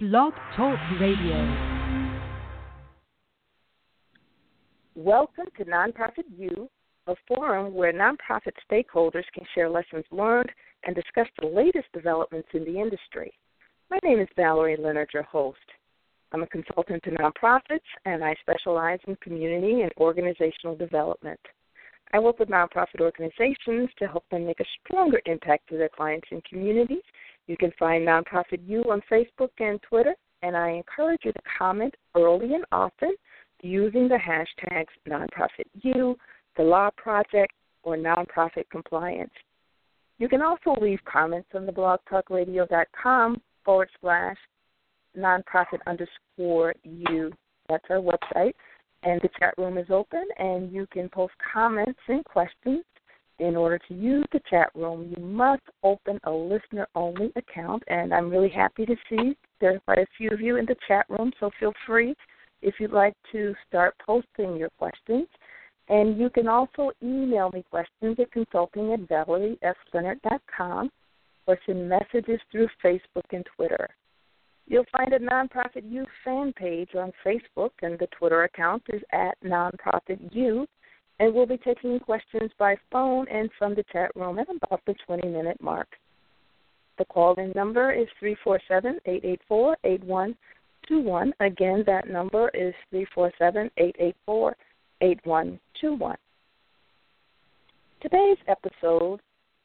Blog Talk Radio. Welcome to Nonprofit U, a forum where nonprofit stakeholders can share lessons learned and discuss the latest developments in the industry. My name is Valerie Leonard, your host. I'm a consultant to nonprofits, and I specialize in community and organizational development. I work with nonprofit organizations to help them make a stronger impact to their clients and communities you can find Nonprofit U on Facebook and Twitter, and I encourage you to comment early and often using the hashtags Nonprofit NonprofitU, the Law Project, or Nonprofit Compliance. You can also leave comments on the blogtalkradio.com forward slash nonprofit underscore U. That's our website. And the chat room is open, and you can post comments and questions in order to use the chat room, you must open a listener only account. And I'm really happy to see there are quite a few of you in the chat room, so feel free if you'd like to start posting your questions. And you can also email me questions at consulting at valeriefleonard.com or send messages through Facebook and Twitter. You'll find a Nonprofit U fan page on Facebook, and the Twitter account is at Nonprofit U and we'll be taking questions by phone and from the chat room at about the 20 minute mark. The call in number is 347 884 8121. Again, that number is 347 884 8121. Today's episode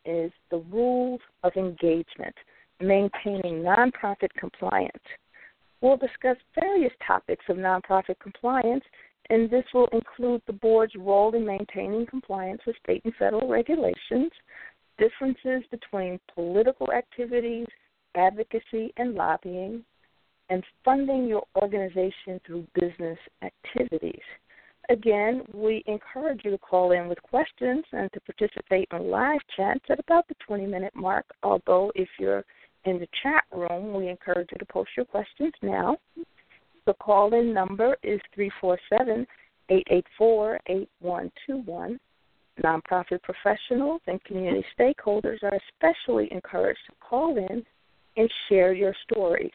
is the rules of engagement, maintaining nonprofit compliance. We'll discuss various topics of nonprofit compliance and this will include the board's role in maintaining compliance with state and federal regulations, differences between political activities, advocacy, and lobbying, and funding your organization through business activities. Again, we encourage you to call in with questions and to participate in live chats at about the 20 minute mark. Although, if you're in the chat room, we encourage you to post your questions now. The call in number is 347 884 8121. Nonprofit professionals and community stakeholders are especially encouraged to call in and share your stories.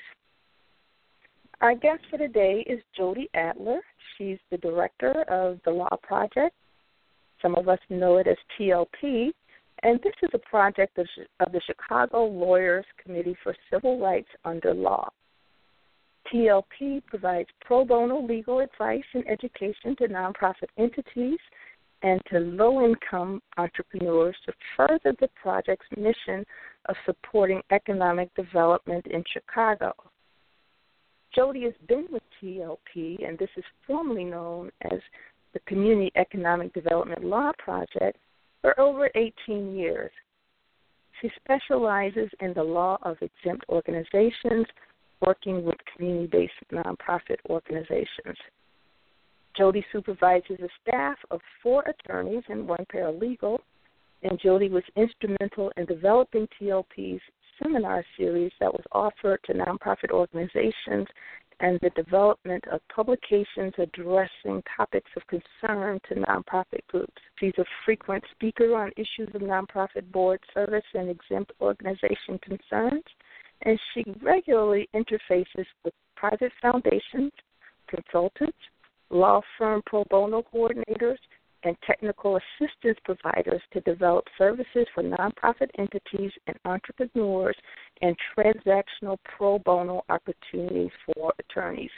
Our guest for today is Jody Adler. She's the director of the Law Project. Some of us know it as TLP, and this is a project of the Chicago Lawyers Committee for Civil Rights Under Law. TLP provides pro bono legal advice and education to nonprofit entities and to low income entrepreneurs to further the project's mission of supporting economic development in Chicago. Jody has been with TLP, and this is formally known as the Community Economic Development Law Project, for over 18 years. She specializes in the law of exempt organizations, working with community based nonprofit organizations. Jody supervises a staff of four attorneys and one paralegal, and Jody was instrumental in developing TLP's seminar series that was offered to nonprofit organizations and the development of publications addressing topics of concern to nonprofit groups. She's a frequent speaker on issues of nonprofit board service and exempt organization concerns and she regularly interfaces with private foundations, consultants, law firm pro bono coordinators, and technical assistance providers to develop services for nonprofit entities and entrepreneurs and transactional pro bono opportunities for attorneys.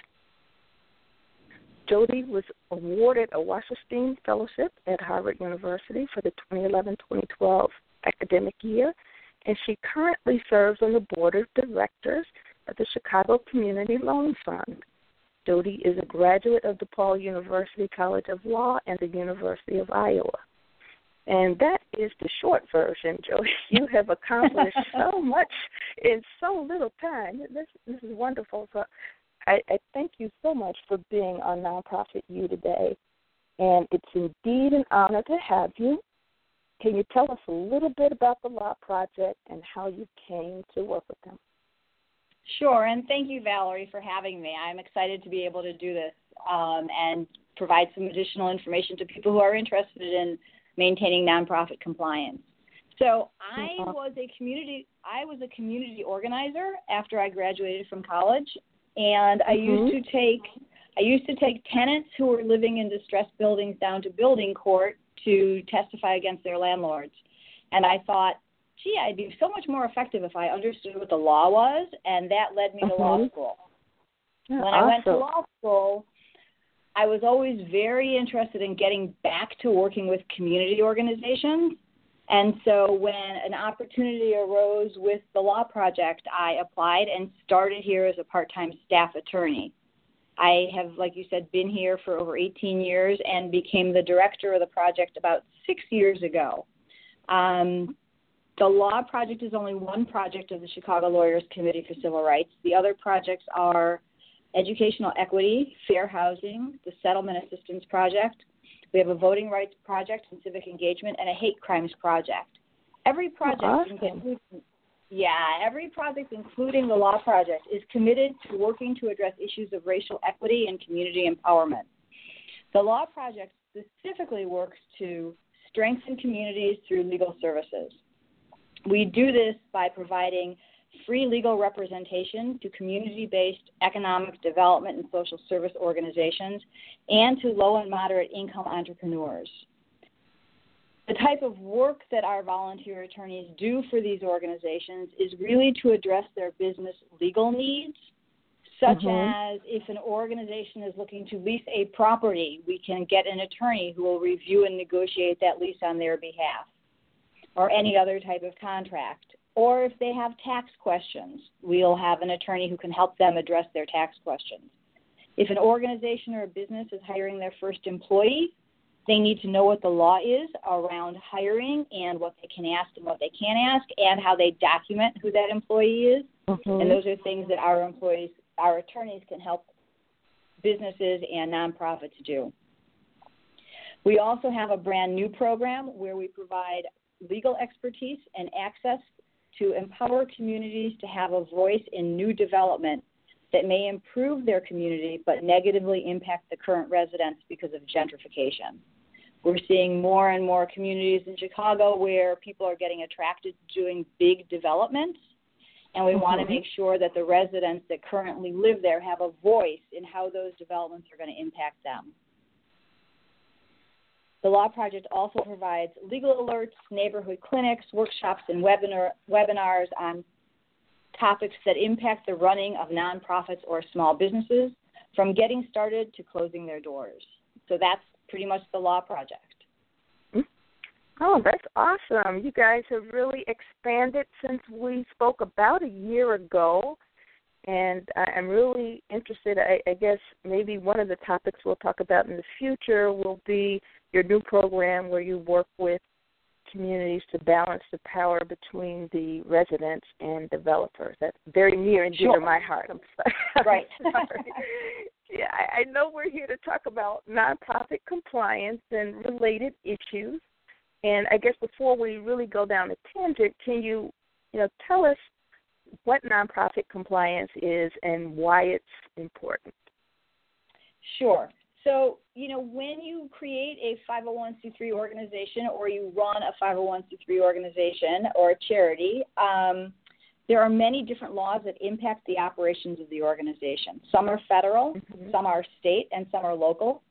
Jody was awarded a Wasserstein Fellowship at Harvard University for the 2011 2012 academic year and she currently serves on the board of directors of the Chicago Community Loan Fund. Jody is a graduate of DePaul University College of Law and the University of Iowa. And that is the short version, Jody. You have accomplished so much in so little time. This, this is wonderful. So I, I thank you so much for being on Nonprofit U today. And it's indeed an honor to have you. Can you tell us a little bit about the Law Project and how you came to work with them? Sure, and thank you, Valerie, for having me. I'm excited to be able to do this um, and provide some additional information to people who are interested in maintaining nonprofit compliance. So I was a community I was a community organizer after I graduated from college, and I mm-hmm. used to take I used to take tenants who were living in distressed buildings down to building court to testify against their landlords. And I thought, gee, I'd be so much more effective if I understood what the law was, and that led me to mm-hmm. law school. Yeah, when awesome. I went to law school, I was always very interested in getting back to working with community organizations. And so when an opportunity arose with the Law Project, I applied and started here as a part time staff attorney. I have, like you said, been here for over 18 years and became the director of the project about six years ago. Um, the Law Project is only one project of the Chicago Lawyers Committee for Civil Rights. The other projects are educational equity, fair housing, the Settlement Assistance Project. We have a voting rights project and civic engagement, and a hate crimes project. Every project awesome. Yeah, every project, including the Law Project, is committed to working to address issues of racial equity and community empowerment. The Law Project specifically works to strengthen communities through legal services. We do this by providing free legal representation to community based economic development and social service organizations and to low and moderate income entrepreneurs. The type of work that our volunteer attorneys do for these organizations is really to address their business legal needs, such mm-hmm. as if an organization is looking to lease a property, we can get an attorney who will review and negotiate that lease on their behalf, or any other type of contract or if they have tax questions, we'll have an attorney who can help them address their tax questions. If an organization or a business is hiring their first employee, they need to know what the law is around hiring and what they can ask and what they can't ask and how they document who that employee is. Mm-hmm. And those are things that our employees, our attorneys can help businesses and nonprofits do. We also have a brand new program where we provide legal expertise and access to empower communities to have a voice in new development that may improve their community but negatively impact the current residents because of gentrification. We're seeing more and more communities in Chicago where people are getting attracted to doing big developments, and we mm-hmm. want to make sure that the residents that currently live there have a voice in how those developments are going to impact them. The Law Project also provides legal alerts, neighborhood clinics, workshops, and webinar, webinars on topics that impact the running of nonprofits or small businesses from getting started to closing their doors. So that's pretty much the Law Project. Mm-hmm. Oh, that's awesome. You guys have really expanded since we spoke about a year ago. And I'm really interested. I, I guess maybe one of the topics we'll talk about in the future will be your new program where you work with communities to balance the power between the residents and developers. That's very near and dear sure. to my heart. I'm sorry. Right. sorry. yeah, I, I know we're here to talk about nonprofit compliance and related issues. And I guess before we really go down the tangent, can you, you know, tell us what nonprofit compliance is and why it's important? Sure. So, you know, when you create a 501c3 organization or you run a 501c3 organization or a charity, um, there are many different laws that impact the operations of the organization. Some are federal, mm-hmm. some are state, and some are local.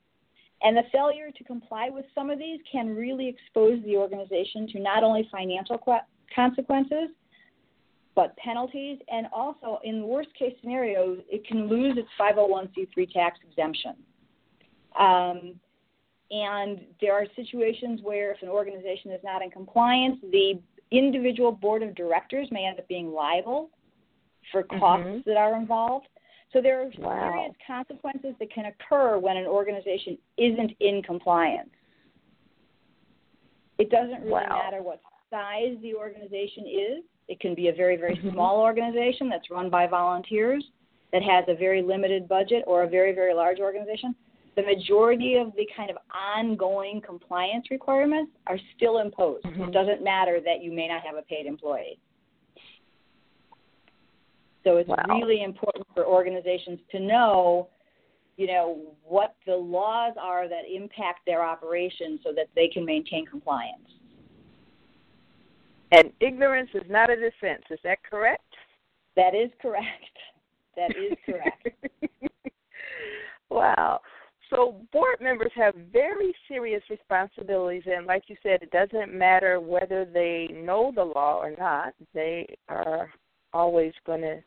And the failure to comply with some of these can really expose the organization to not only financial qu- consequences, but penalties, and also in worst case scenarios, it can lose its 501c3 tax exemption. Um, and there are situations where if an organization is not in compliance, the individual board of directors may end up being liable for costs mm-hmm. that are involved. So there are wow. serious consequences that can occur when an organization isn't in compliance. It doesn't really wow. matter what size the organization is. It can be a very, very mm-hmm. small organization that's run by volunteers that has a very limited budget or a very, very large organization the majority of the kind of ongoing compliance requirements are still imposed. Mm-hmm. It doesn't matter that you may not have a paid employee. So it's wow. really important for organizations to know, you know, what the laws are that impact their operations so that they can maintain compliance. And ignorance is not a defense. Is that correct? That is correct. That is correct. board members have very serious responsibilities, and like you said, it doesn't matter whether they know the law or not. They are always going to,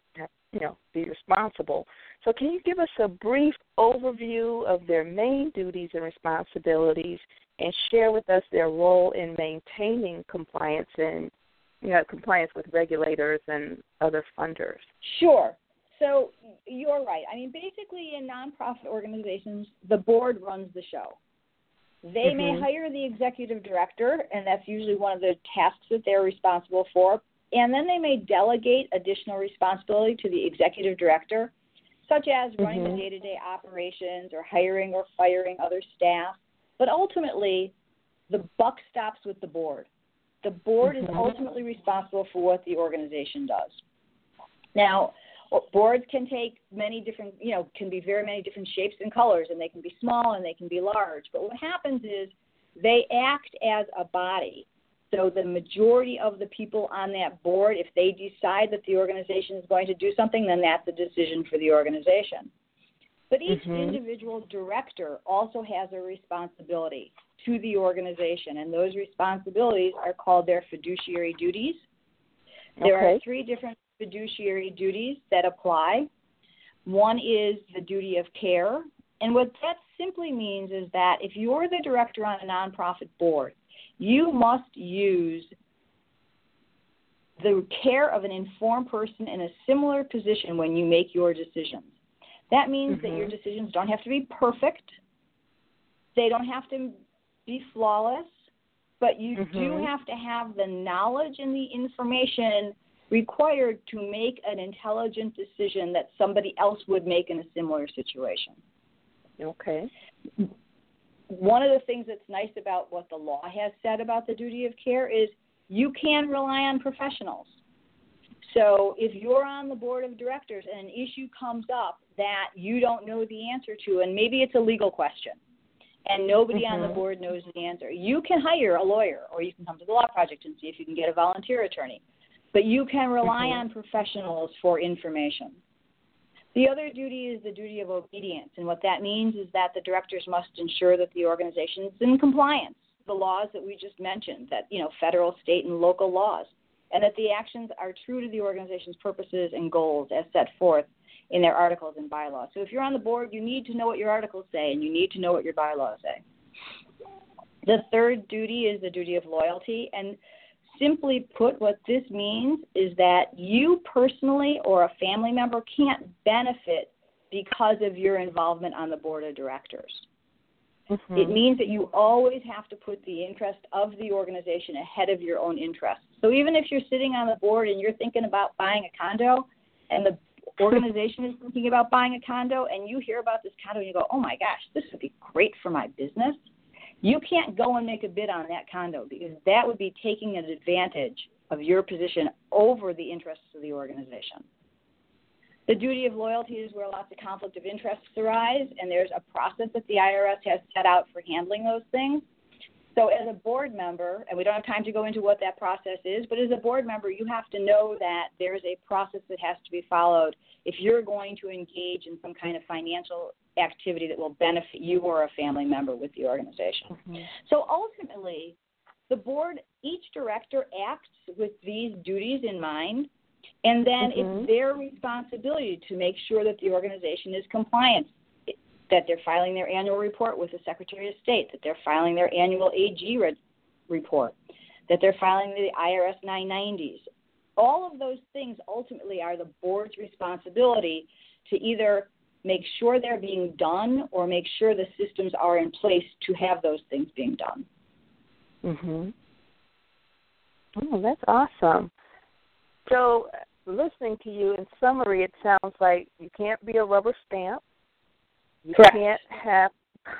you know, be responsible. So, can you give us a brief overview of their main duties and responsibilities, and share with us their role in maintaining compliance and, you know, compliance with regulators and other funders? Sure. So you're right. I mean, basically, in nonprofit organizations, the board runs the show. They mm-hmm. may hire the executive director, and that's usually one of the tasks that they're responsible for. And then they may delegate additional responsibility to the executive director, such as running mm-hmm. the day to day operations or hiring or firing other staff. But ultimately, the buck stops with the board. The board mm-hmm. is ultimately responsible for what the organization does. Now, boards can take many different, you know, can be very many different shapes and colors, and they can be small and they can be large. But what happens is they act as a body. So the majority of the people on that board, if they decide that the organization is going to do something, then that's a decision for the organization. But each mm-hmm. individual director also has a responsibility to the organization, and those responsibilities are called their fiduciary duties. There okay. are three different fiduciary duties that apply. One is the duty of care. And what that simply means is that if you're the director on a nonprofit board, you must use the care of an informed person in a similar position when you make your decisions. That means mm-hmm. that your mm-hmm. decisions don't have to be perfect, they don't have to be flawless, but you mm-hmm. do have to have the knowledge and the information required to make an intelligent decision that somebody else would make in a similar situation. Okay. One of the things that's nice about what the law has said about the duty of care is you can rely on professionals. So if you're on the board of directors and an issue comes up that you don't know the answer to, and maybe it's a legal question, and nobody mm-hmm. on the mm-hmm. board knows the answer, you can hire a lawyer or you can come to the law project and see if you can get a volunteer attorney but you can rely on professionals for information. The other duty is the duty of obedience, and what that means is that the directors must ensure that the organization is in compliance with the laws that we just mentioned, that you know, federal, state, and local laws, and that the actions are true to the organization's purposes and goals as set forth in their articles and bylaws. So if you're on the board, you need to know what your articles say, and you need to know what your bylaws say. The third duty is the duty of loyalty, and simply put, what this means is that you personally or a family member can't benefit because of your involvement on the board of directors. Mm-hmm. It means that you always have to put the interest of the organization ahead of your own interests. So even if you're sitting on the board and you're thinking about buying a condo and the organization is thinking about buying a condo and you hear about this condo and you go, oh my gosh, this would be great for my business, you can't go and make a bid on that condo because that would be taking an advantage of your position over the interests of the organization. The duty of loyalty is where lots of conflict of interests arise, and there's a process that the IRS has set out for handling those things. So, as a board member, and we don't have time to go into what that process is, but as a board member, you have to know that there's a process that has to be followed if you're going to engage in some kind of financial activity that will benefit you or a family member with the organization. Mm-hmm. So ultimately, the board, each director acts with these duties in mind, and then mm-hmm. it's their responsibility to make sure that the organization is compliant, that they're filing their annual report with the Secretary of State, that they're filing their annual AG re- report, that they're filing the IRS 990s. All of those things ultimately are the board's responsibility to either make sure they're being done or make sure the systems are in place to have those things being done. Mhm. Oh, that's awesome. So, listening to you in summary, it sounds like you can't be a rubber stamp. You Correct. can't have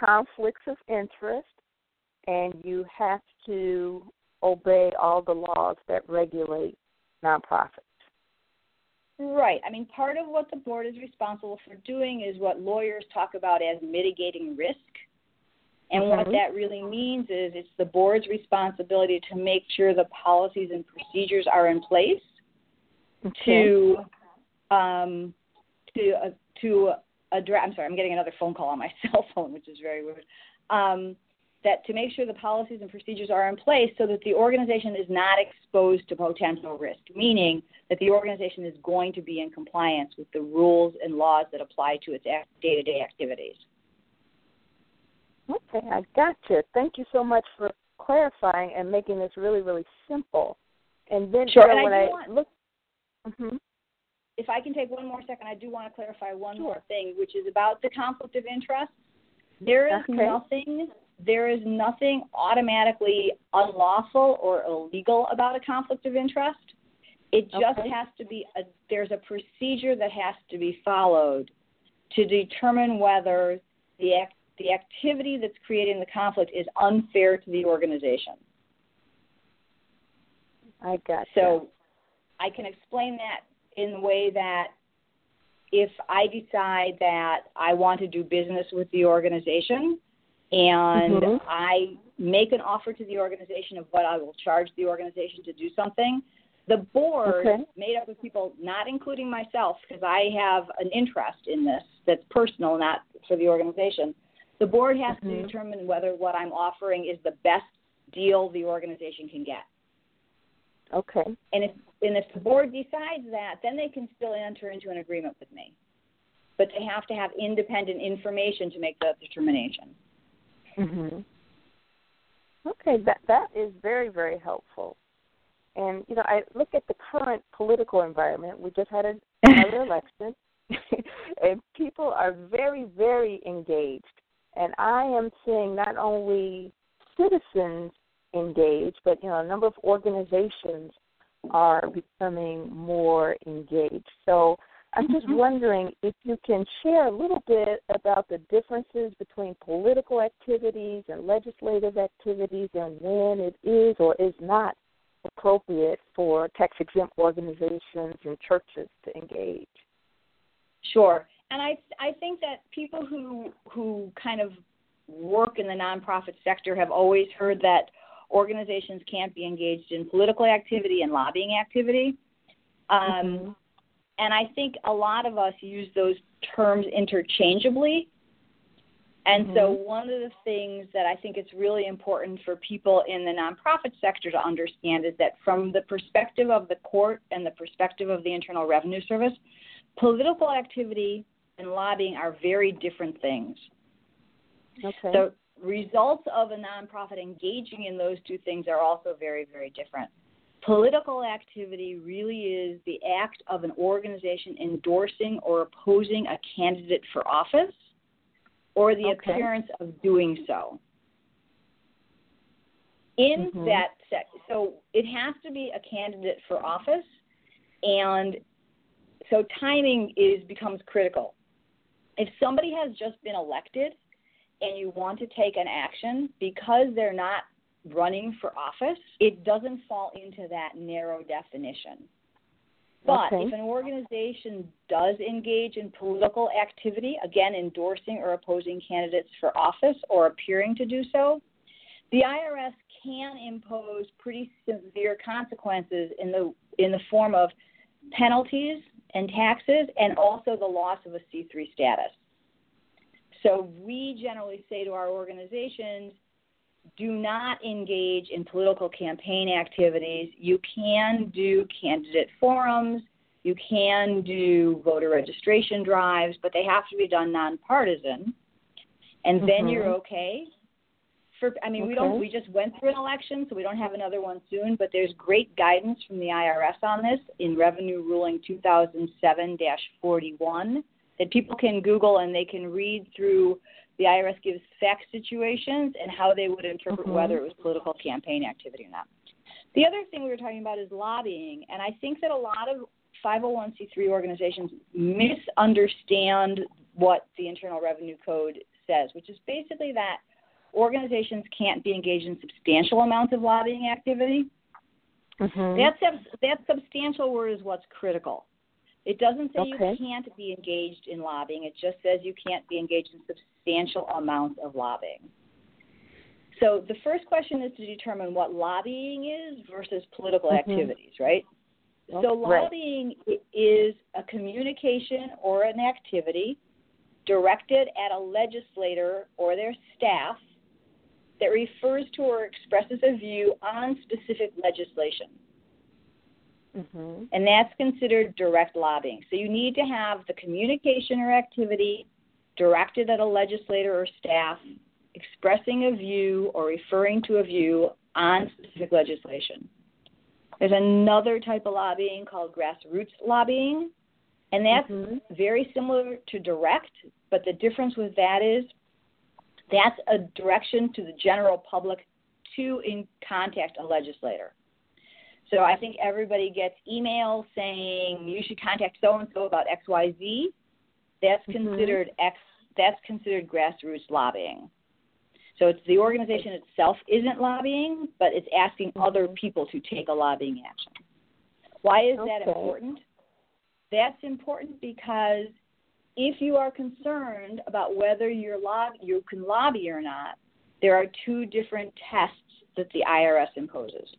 conflicts of interest, and you have to obey all the laws that regulate nonprofits. Right. I mean, part of what the board is responsible for doing is what lawyers talk about as mitigating risk. And mm-hmm. what that really means is it's the board's responsibility to make sure the policies and procedures are in place okay. to um, to uh, to address. I'm sorry, I'm getting another phone call on my cell phone, which is very weird. Um, that to make sure the policies and procedures are in place so that the organization is not exposed to potential risk, meaning that the organization is going to be in compliance with the rules and laws that apply to its day to day activities. Okay, I got you. Thank you so much for clarifying and making this really, really simple. And then sure, you know, and when I, want, look, mm-hmm. If I can take one more second, I do want to clarify one sure. more thing, which is about the conflict of interest. Mm-hmm. There is okay. nothing there is nothing automatically unlawful or illegal about a conflict of interest. It just okay. has to be a, there's a procedure that has to be followed to determine whether the act, the activity that's creating the conflict is unfair to the organization. I got so I can explain that in the way that if I decide that I want to do business with the organization, and mm-hmm. I make an offer to the organization of what I will charge the organization to do something. The board, okay. made up of people, not including myself, because I have an interest in this that's personal, not for the organization. The board has mm-hmm. to determine whether what I'm offering is the best deal the organization can get. Okay. And if and if the board decides that, then they can still enter into an agreement with me. But they have to have independent information to make that determination. Mhm. Okay, that that is very very helpful. And you know, I look at the current political environment. We just had a, another election, and people are very very engaged. And I am seeing not only citizens engaged, but you know, a number of organizations are becoming more engaged. So I'm just mm-hmm. wondering if you can share a little bit about the differences between political activities and legislative activities and when it is or is not appropriate for tax exempt organizations and churches to engage. Sure. And I I think that people who who kind of work in the nonprofit sector have always heard that organizations can't be engaged in political activity and lobbying activity. Um, mm-hmm and I think a lot of us use those terms interchangeably. And mm-hmm. so, one of the things that I think it's really important for people in the nonprofit sector to understand is that, from the perspective of the court and the perspective of the Internal Revenue Service, political activity and lobbying are very different things. Okay. The results of a nonprofit engaging in those two things are also very, very different. Political activity really is the act of an organization endorsing or opposing a candidate for office or the okay. appearance of doing so. In mm-hmm. that set, so it has to be a candidate for office, and so timing is becomes critical. If somebody has just been elected and you want to take an action because they're not running for office, it doesn't fall into that narrow definition. But okay. if an organization does engage in political activity, again, endorsing or opposing candidates for office or appearing to do so, the IRS can impose pretty severe consequences in the in the form of penalties and taxes and also the loss of a C3 status. So we generally say to our organizations, do not engage in political campaign activities. You can do candidate forums, you can do voter registration drives, but they have to be done nonpartisan. And then mm-hmm. you're okay. For I mean, okay. we don't we just went through an election, so we don't have another one soon, but there's great guidance from the IRS on this in Revenue Ruling 2007-41 that people can Google and they can read through the IRS gives fact situations and how they would interpret mm-hmm. whether it was political campaign activity or not. The other thing we were talking about is lobbying, and I think that a lot of 501c3 organizations misunderstand what the Internal Revenue Code says, which is basically that organizations can't be engaged in substantial amounts of lobbying activity. Mm-hmm. That, that substantial word is what's critical. It doesn't say okay. you can't be engaged in lobbying. It just says you can't be engaged in substantial amounts of lobbying. So the first question is to determine what lobbying is versus political mm-hmm. activities, right? So right. lobbying is a communication or an activity directed at a legislator or their staff that refers to or expresses a view on specific legislation. Mm-hmm. And that's considered direct lobbying. So you need to have the communication or activity directed at a legislator or staff expressing a view or referring to a view on specific legislation. There's another type of lobbying called grassroots lobbying, and that's Mhm. very similar to direct, but the difference with that is that's a direction to the general public to in contact a legislator. So I think everybody gets emails saying you should contact so and so about XYZ. That's Mhm. considered X that's considered grassroots lobbying. So it's the organization itself isn't lobbying, but it's asking other people to take a lobbying action. Why is that important? That's important because if you are concerned about whether you're lob- you can lobby or not, there are two different tests that the IRS imposes.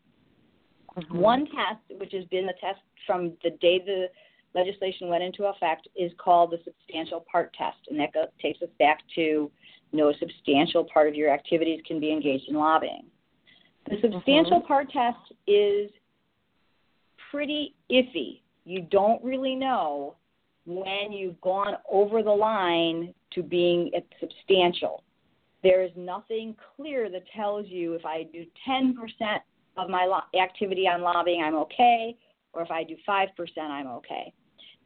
Mhm. One test, which has been the test from the day the legislation went into effect, is called the substantial part test, and that takes us back to no substantial part of your activities can be engaged in lobbying. The substantial part test is pretty iffy. You don't really know when you've gone over the line to being substantial. There is nothing clear that tells you if I do 10% of my lo- activity on lobbying, I'm okay, or if I do 5%, I'm okay.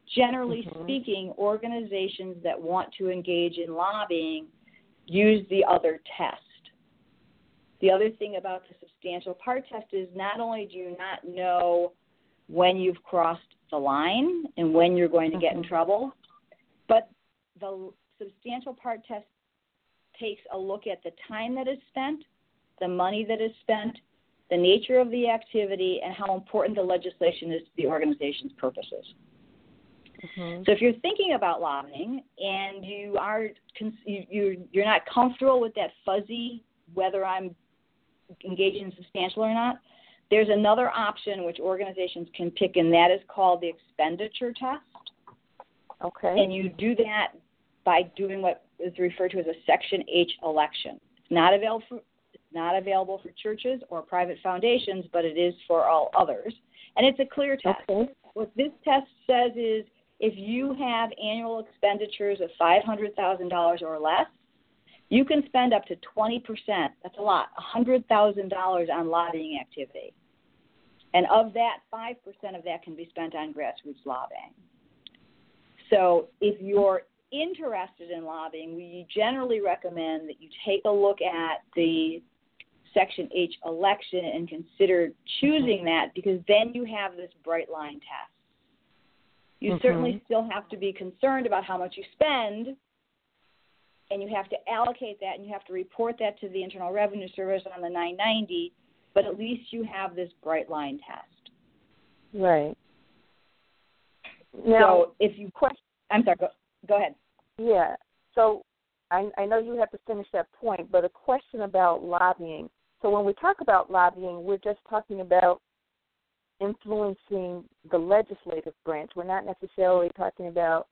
Generally Mhm. speaking, organizations that want to engage in lobbying use the other test. The other thing about the substantial part test is not only do you not know when you've crossed the line and when you're going to get in Mhm. trouble, but the substantial part test takes a look at the time that is spent, the money that is spent, the nature of the activity, and how important the legislation is to the organization's purposes. Mhm. So if you're thinking about lobbying and you are you, you you're not comfortable with that fuzzy whether I'm engaging in substantial or not, there's another option which organizations can pick, and that is called the expenditure test. Okay. And you do that by doing what is referred to as a Section H election. It's not available for not available for churches or private foundations, but it is for all others. And it's a clear test. Okay. What this test says is if you have annual expenditures of $500,000 or less, you can spend up to 20%, that's a lot, $100,000 on lobbying activity. And of that, 5% of that can be spent on grassroots lobbying. So if you're interested in lobbying, we generally recommend that you take a look at the Section H election and consider choosing that because then you have this bright line test. You Mhm. certainly still have to be concerned about how much you spend, and you have to allocate that and you have to report that to the Internal Revenue Service on the 990, but at least you have this bright line test. Right. Now, so if you question, I'm sorry, go, go ahead. yeah. So I, I know you have to finish that point, but a question about lobbying. So when we talk about lobbying, we're just talking about influencing the legislative branch. We're not necessarily talking about,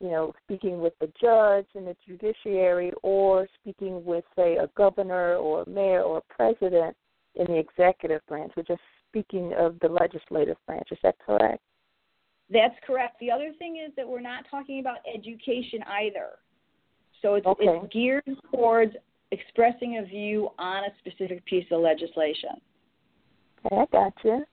you know, speaking with the judge and the judiciary or speaking with, say, a governor or a mayor or a president in the executive branch. We're just speaking of the legislative branch. Is that correct? That's correct. The other thing is that we're not talking about education either. So it's, Okay. it's geared towards expressing a view on a specific piece of legislation. Okay, I got you.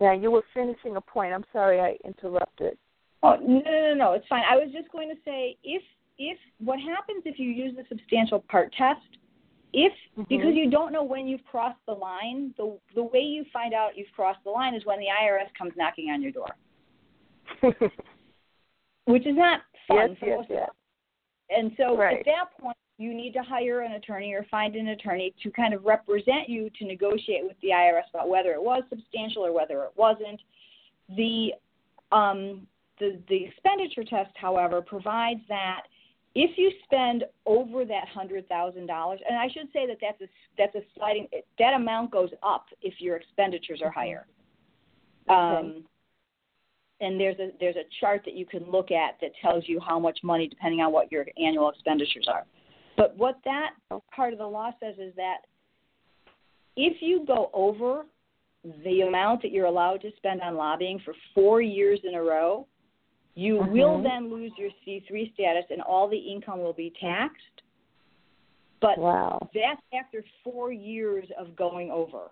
Now you were finishing a point. I'm sorry I interrupted. Oh no, no, no, no, it's fine. I was just going to say if if what happens if you use the substantial part test, if Mhm. because you don't know when you've crossed the line, the the way you find out you've crossed the line is when the IRS comes knocking on your door, which is not fun yes, for yes, most yes. And so Right. at that point, you need to hire an attorney or find an attorney to kind of represent you to negotiate with the IRS about whether it was substantial or whether it wasn't. The um, the, the expenditure test, however, provides that if you spend over that hundred thousand dollars, and I should say that that's a that's a sliding that amount goes up if your expenditures are higher. Um, and there's a there's a chart that you can look at that tells you how much money depending on what your annual expenditures are. But what that part of the law says is that if you go over the amount that you're allowed to spend on lobbying for four years in a row, you Mhm. will then lose your C3 status and all the income will be taxed. But Wow. that's after four years of going over.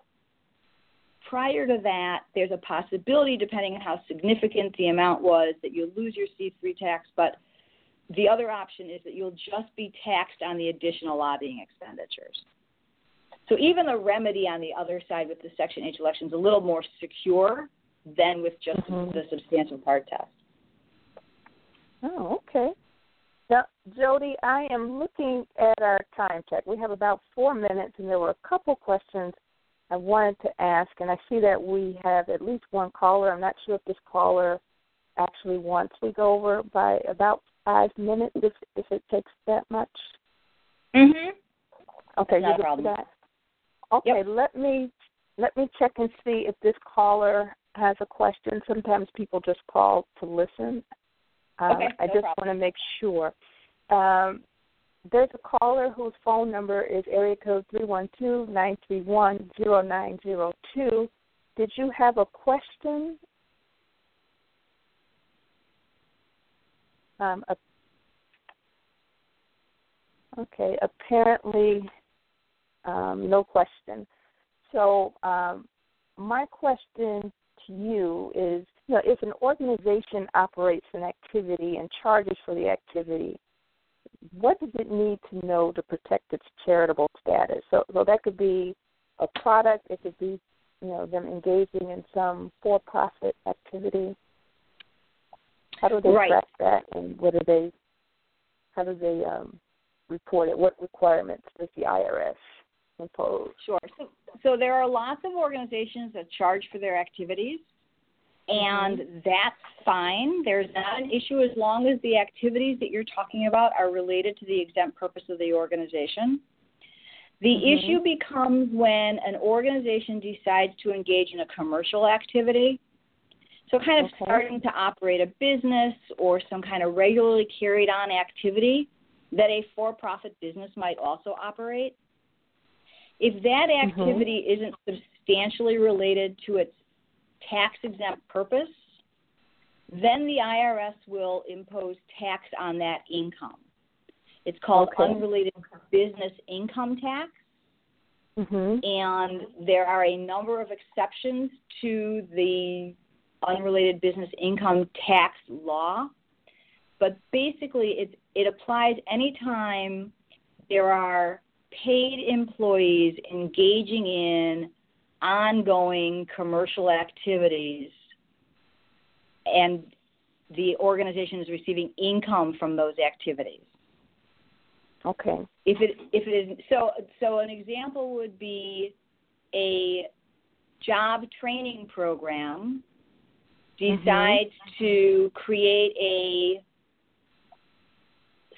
Prior to that, there's a possibility, depending on how significant the amount was, that you'll lose your C3 tax. But the other option is that you'll just be taxed on the additional lobbying expenditures. So even the remedy on the other side with the Section H election is a little more secure than with just Mhm. the substantial part test. Oh, okay. Now, Jody, I am looking at our time check. We have about four minutes, and there were a couple questions I wanted to ask, and I see that we have at least one caller. I'm not sure if this caller actually wants we go over by about five minutes, if if it takes that much. Mm-hmm. Okay, Not you problem. that? Okay, let me let me check and see if this caller has a question. Sometimes people just call to listen. Um, Okay, I no just want to make sure. Um, there's a caller whose phone number is area code three one two nine three one zero nine zero two. Did you have a question? Um, a, okay, apparently um, no question. So um, my question to you is, you know, if an organization operates an activity and charges for the activity, what does it need to know to protect its charitable status? So, so that could be a product. It could be, you know, them engaging in some for-profit activity. How do they Right. track that, and what do they? How do they um, report it? What requirements does the IRS impose? Sure. So, so there are lots of organizations that charge for their activities, and that's fine. There's not an issue as long as the activities that you're talking about are related to the exempt purpose of the organization. The Mhm. issue becomes when an organization decides to engage in a commercial activity. So, kind of Okay. starting to operate a business or some kind of regularly carried on activity that a for profit business might also operate. If that Mhm. activity isn't substantially related to its tax exempt purpose, then the IRS will impose tax on that income. It's called Okay. unrelated business income tax, Mm-hmm. and there are a number of exceptions to the unrelated business income tax law. But basically, it, it applies anytime there are paid employees engaging in ongoing commercial activities and the organization is receiving income from those activities. Okay. If it if it is so so an example would be a job training program decides to create a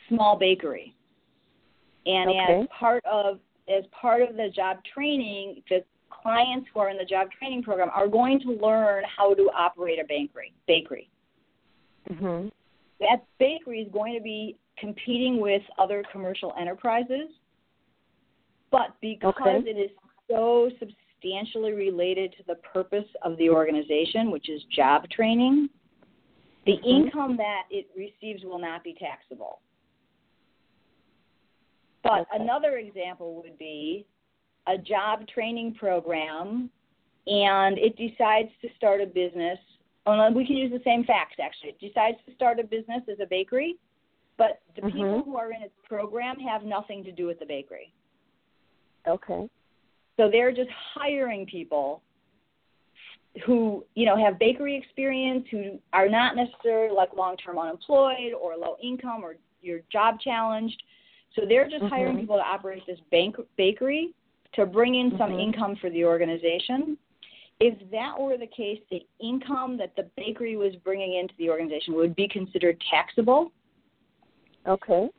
small bakery. And Okay. as part of as part of the job training, the clients who are in the job training program are going to learn how to operate a bakery. Bakery. Mm-hmm. That bakery is going to be competing with other commercial enterprises, but because Okay. it is so substantially related to the purpose of the organization, which is job training, the Mhm. income that it receives will not be taxable. But Okay. another example would be a job training program and it decides to start a business. Oh, we can use the same facts actually. It decides to start a business as a bakery, but the people Mhm. who are in its program have nothing to do with the bakery. Okay. So they're just hiring people who, you know, have bakery experience, who are not necessarily like long-term unemployed or low income or you're job challenged. So they're just hiring Mhm. people to operate this bank bakery to bring in some Mhm. income for the organization. If that were the case, the income that the bakery was bringing into the organization would be considered taxable. Okay.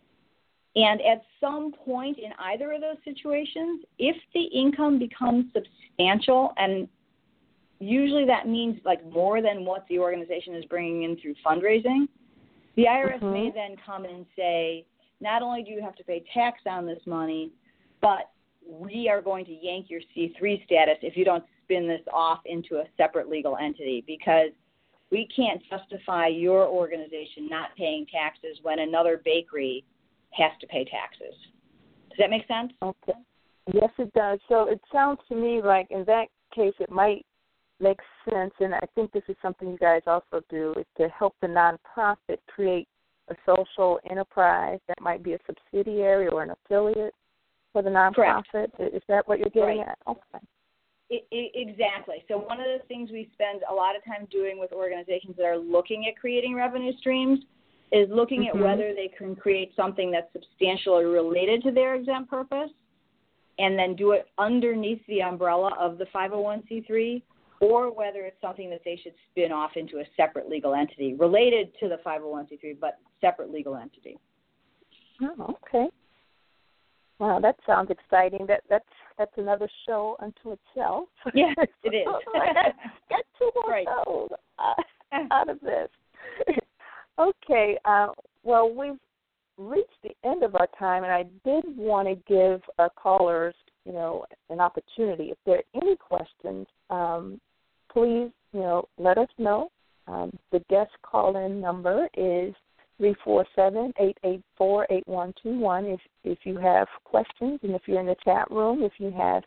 And at some point in either of those situations, if the income becomes substantial and usually that means like more than what the organization is bringing in through fundraising. The IRS mm-hmm. may then come and say, not only do you have to pay tax on this money, but we are going to yank your C3 status if you don't spin this off into a separate legal entity because we can't justify your organization not paying taxes when another bakery has to pay taxes. Does that make sense? Okay. Yes, it does. So it sounds to me like in that case it might make sense, and I think this is something you guys also do, is to help the nonprofit create a social enterprise that might be a subsidiary or an affiliate for the nonprofit. Correct. Is that what you're getting right. at? Okay. It, it, exactly. So one of the things we spend a lot of time doing with organizations that are looking at creating revenue streams is looking mm-hmm. at whether they can create something that's substantially related to their exempt purpose and then do it underneath the umbrella of the 501c3 or whether it's something that they should spin off into a separate legal entity related to the 501c3 but separate legal entity. Oh, okay. Wow, that sounds exciting. That that's that's another show unto itself. Yes, it is. get two more right. shows uh, out of this. Okay. Uh, well, we've reached the end of our time, and I did want to give our callers, you know, an opportunity. If there are any questions, um, please, you know, let us know. Um, the guest call-in number is three four seven eight eight four eight one two one. If if you have questions and if you're in the chat room, if you have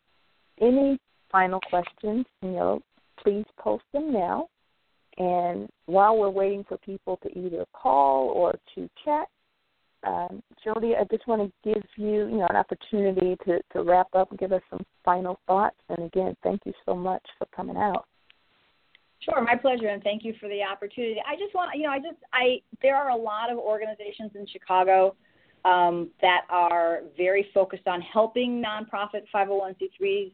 any final questions, you know, please post them now. And while we're waiting for people to either call or to chat, um, Jody, I just want to give you, you know, an opportunity to, to wrap up and give us some final thoughts. And again, thank you so much for coming out. Sure, my pleasure, and thank you for the opportunity. I just want, you know, I just, I, there are a lot of organizations in Chicago um, that are very focused on helping nonprofit 501c3s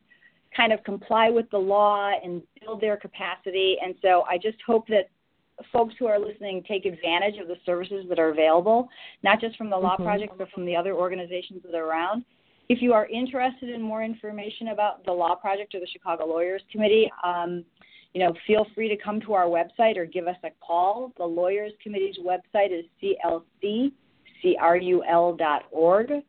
kind of comply with the law and build their capacity. And so I just hope that folks who are listening take advantage of the services that are available, not just from the Law mm-hmm. Project, but from the other organizations that are around. If you are interested in more information about the Law Project or the Chicago Lawyers Committee, um, you know, feel free to come to our website or give us a call. The Lawyers Committee's website is clccrul.org.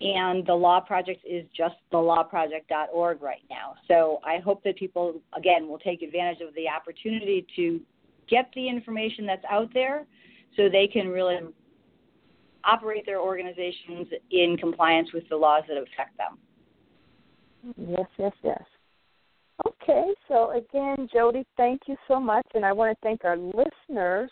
And the Law Project is just thelawproject.org right now. So I hope that people, again, will take advantage of the opportunity to get the information that's out there so they can really operate their organizations in compliance with the laws that affect them. Yes, yes, yes. Okay, so again, Jody, thank you so much, and I want to thank our listeners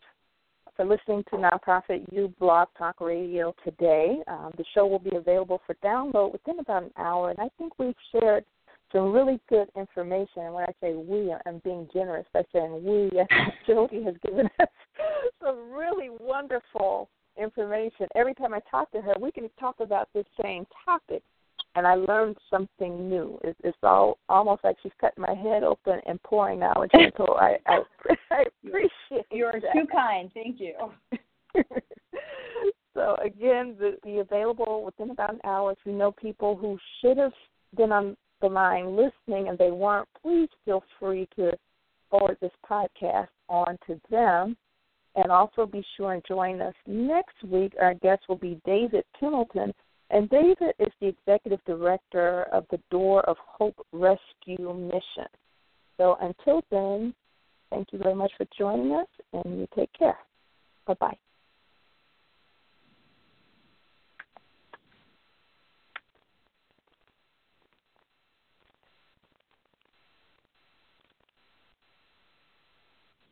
for listening to Nonprofit U Blog Talk Radio today. Um, the show will be available for download within about an hour, and I think we've shared some really good information. And when I say we, I'm being generous by saying we. Jody has given us some really wonderful information. Every time I talk to her, we can talk about this same topic and I learned something new. It's, it's all almost like she's cutting my head open and pouring knowledge into. I, I I appreciate. You are that. too kind. Thank you. so again, the, the available within about an hour. If you know people who should have been on the line listening and they weren't, please feel free to forward this podcast on to them. And also be sure and join us next week. Our guest will be David Pendleton and David is the executive director of the Door of Hope Rescue Mission. So until then, thank you very much for joining us, and you take care. Bye bye.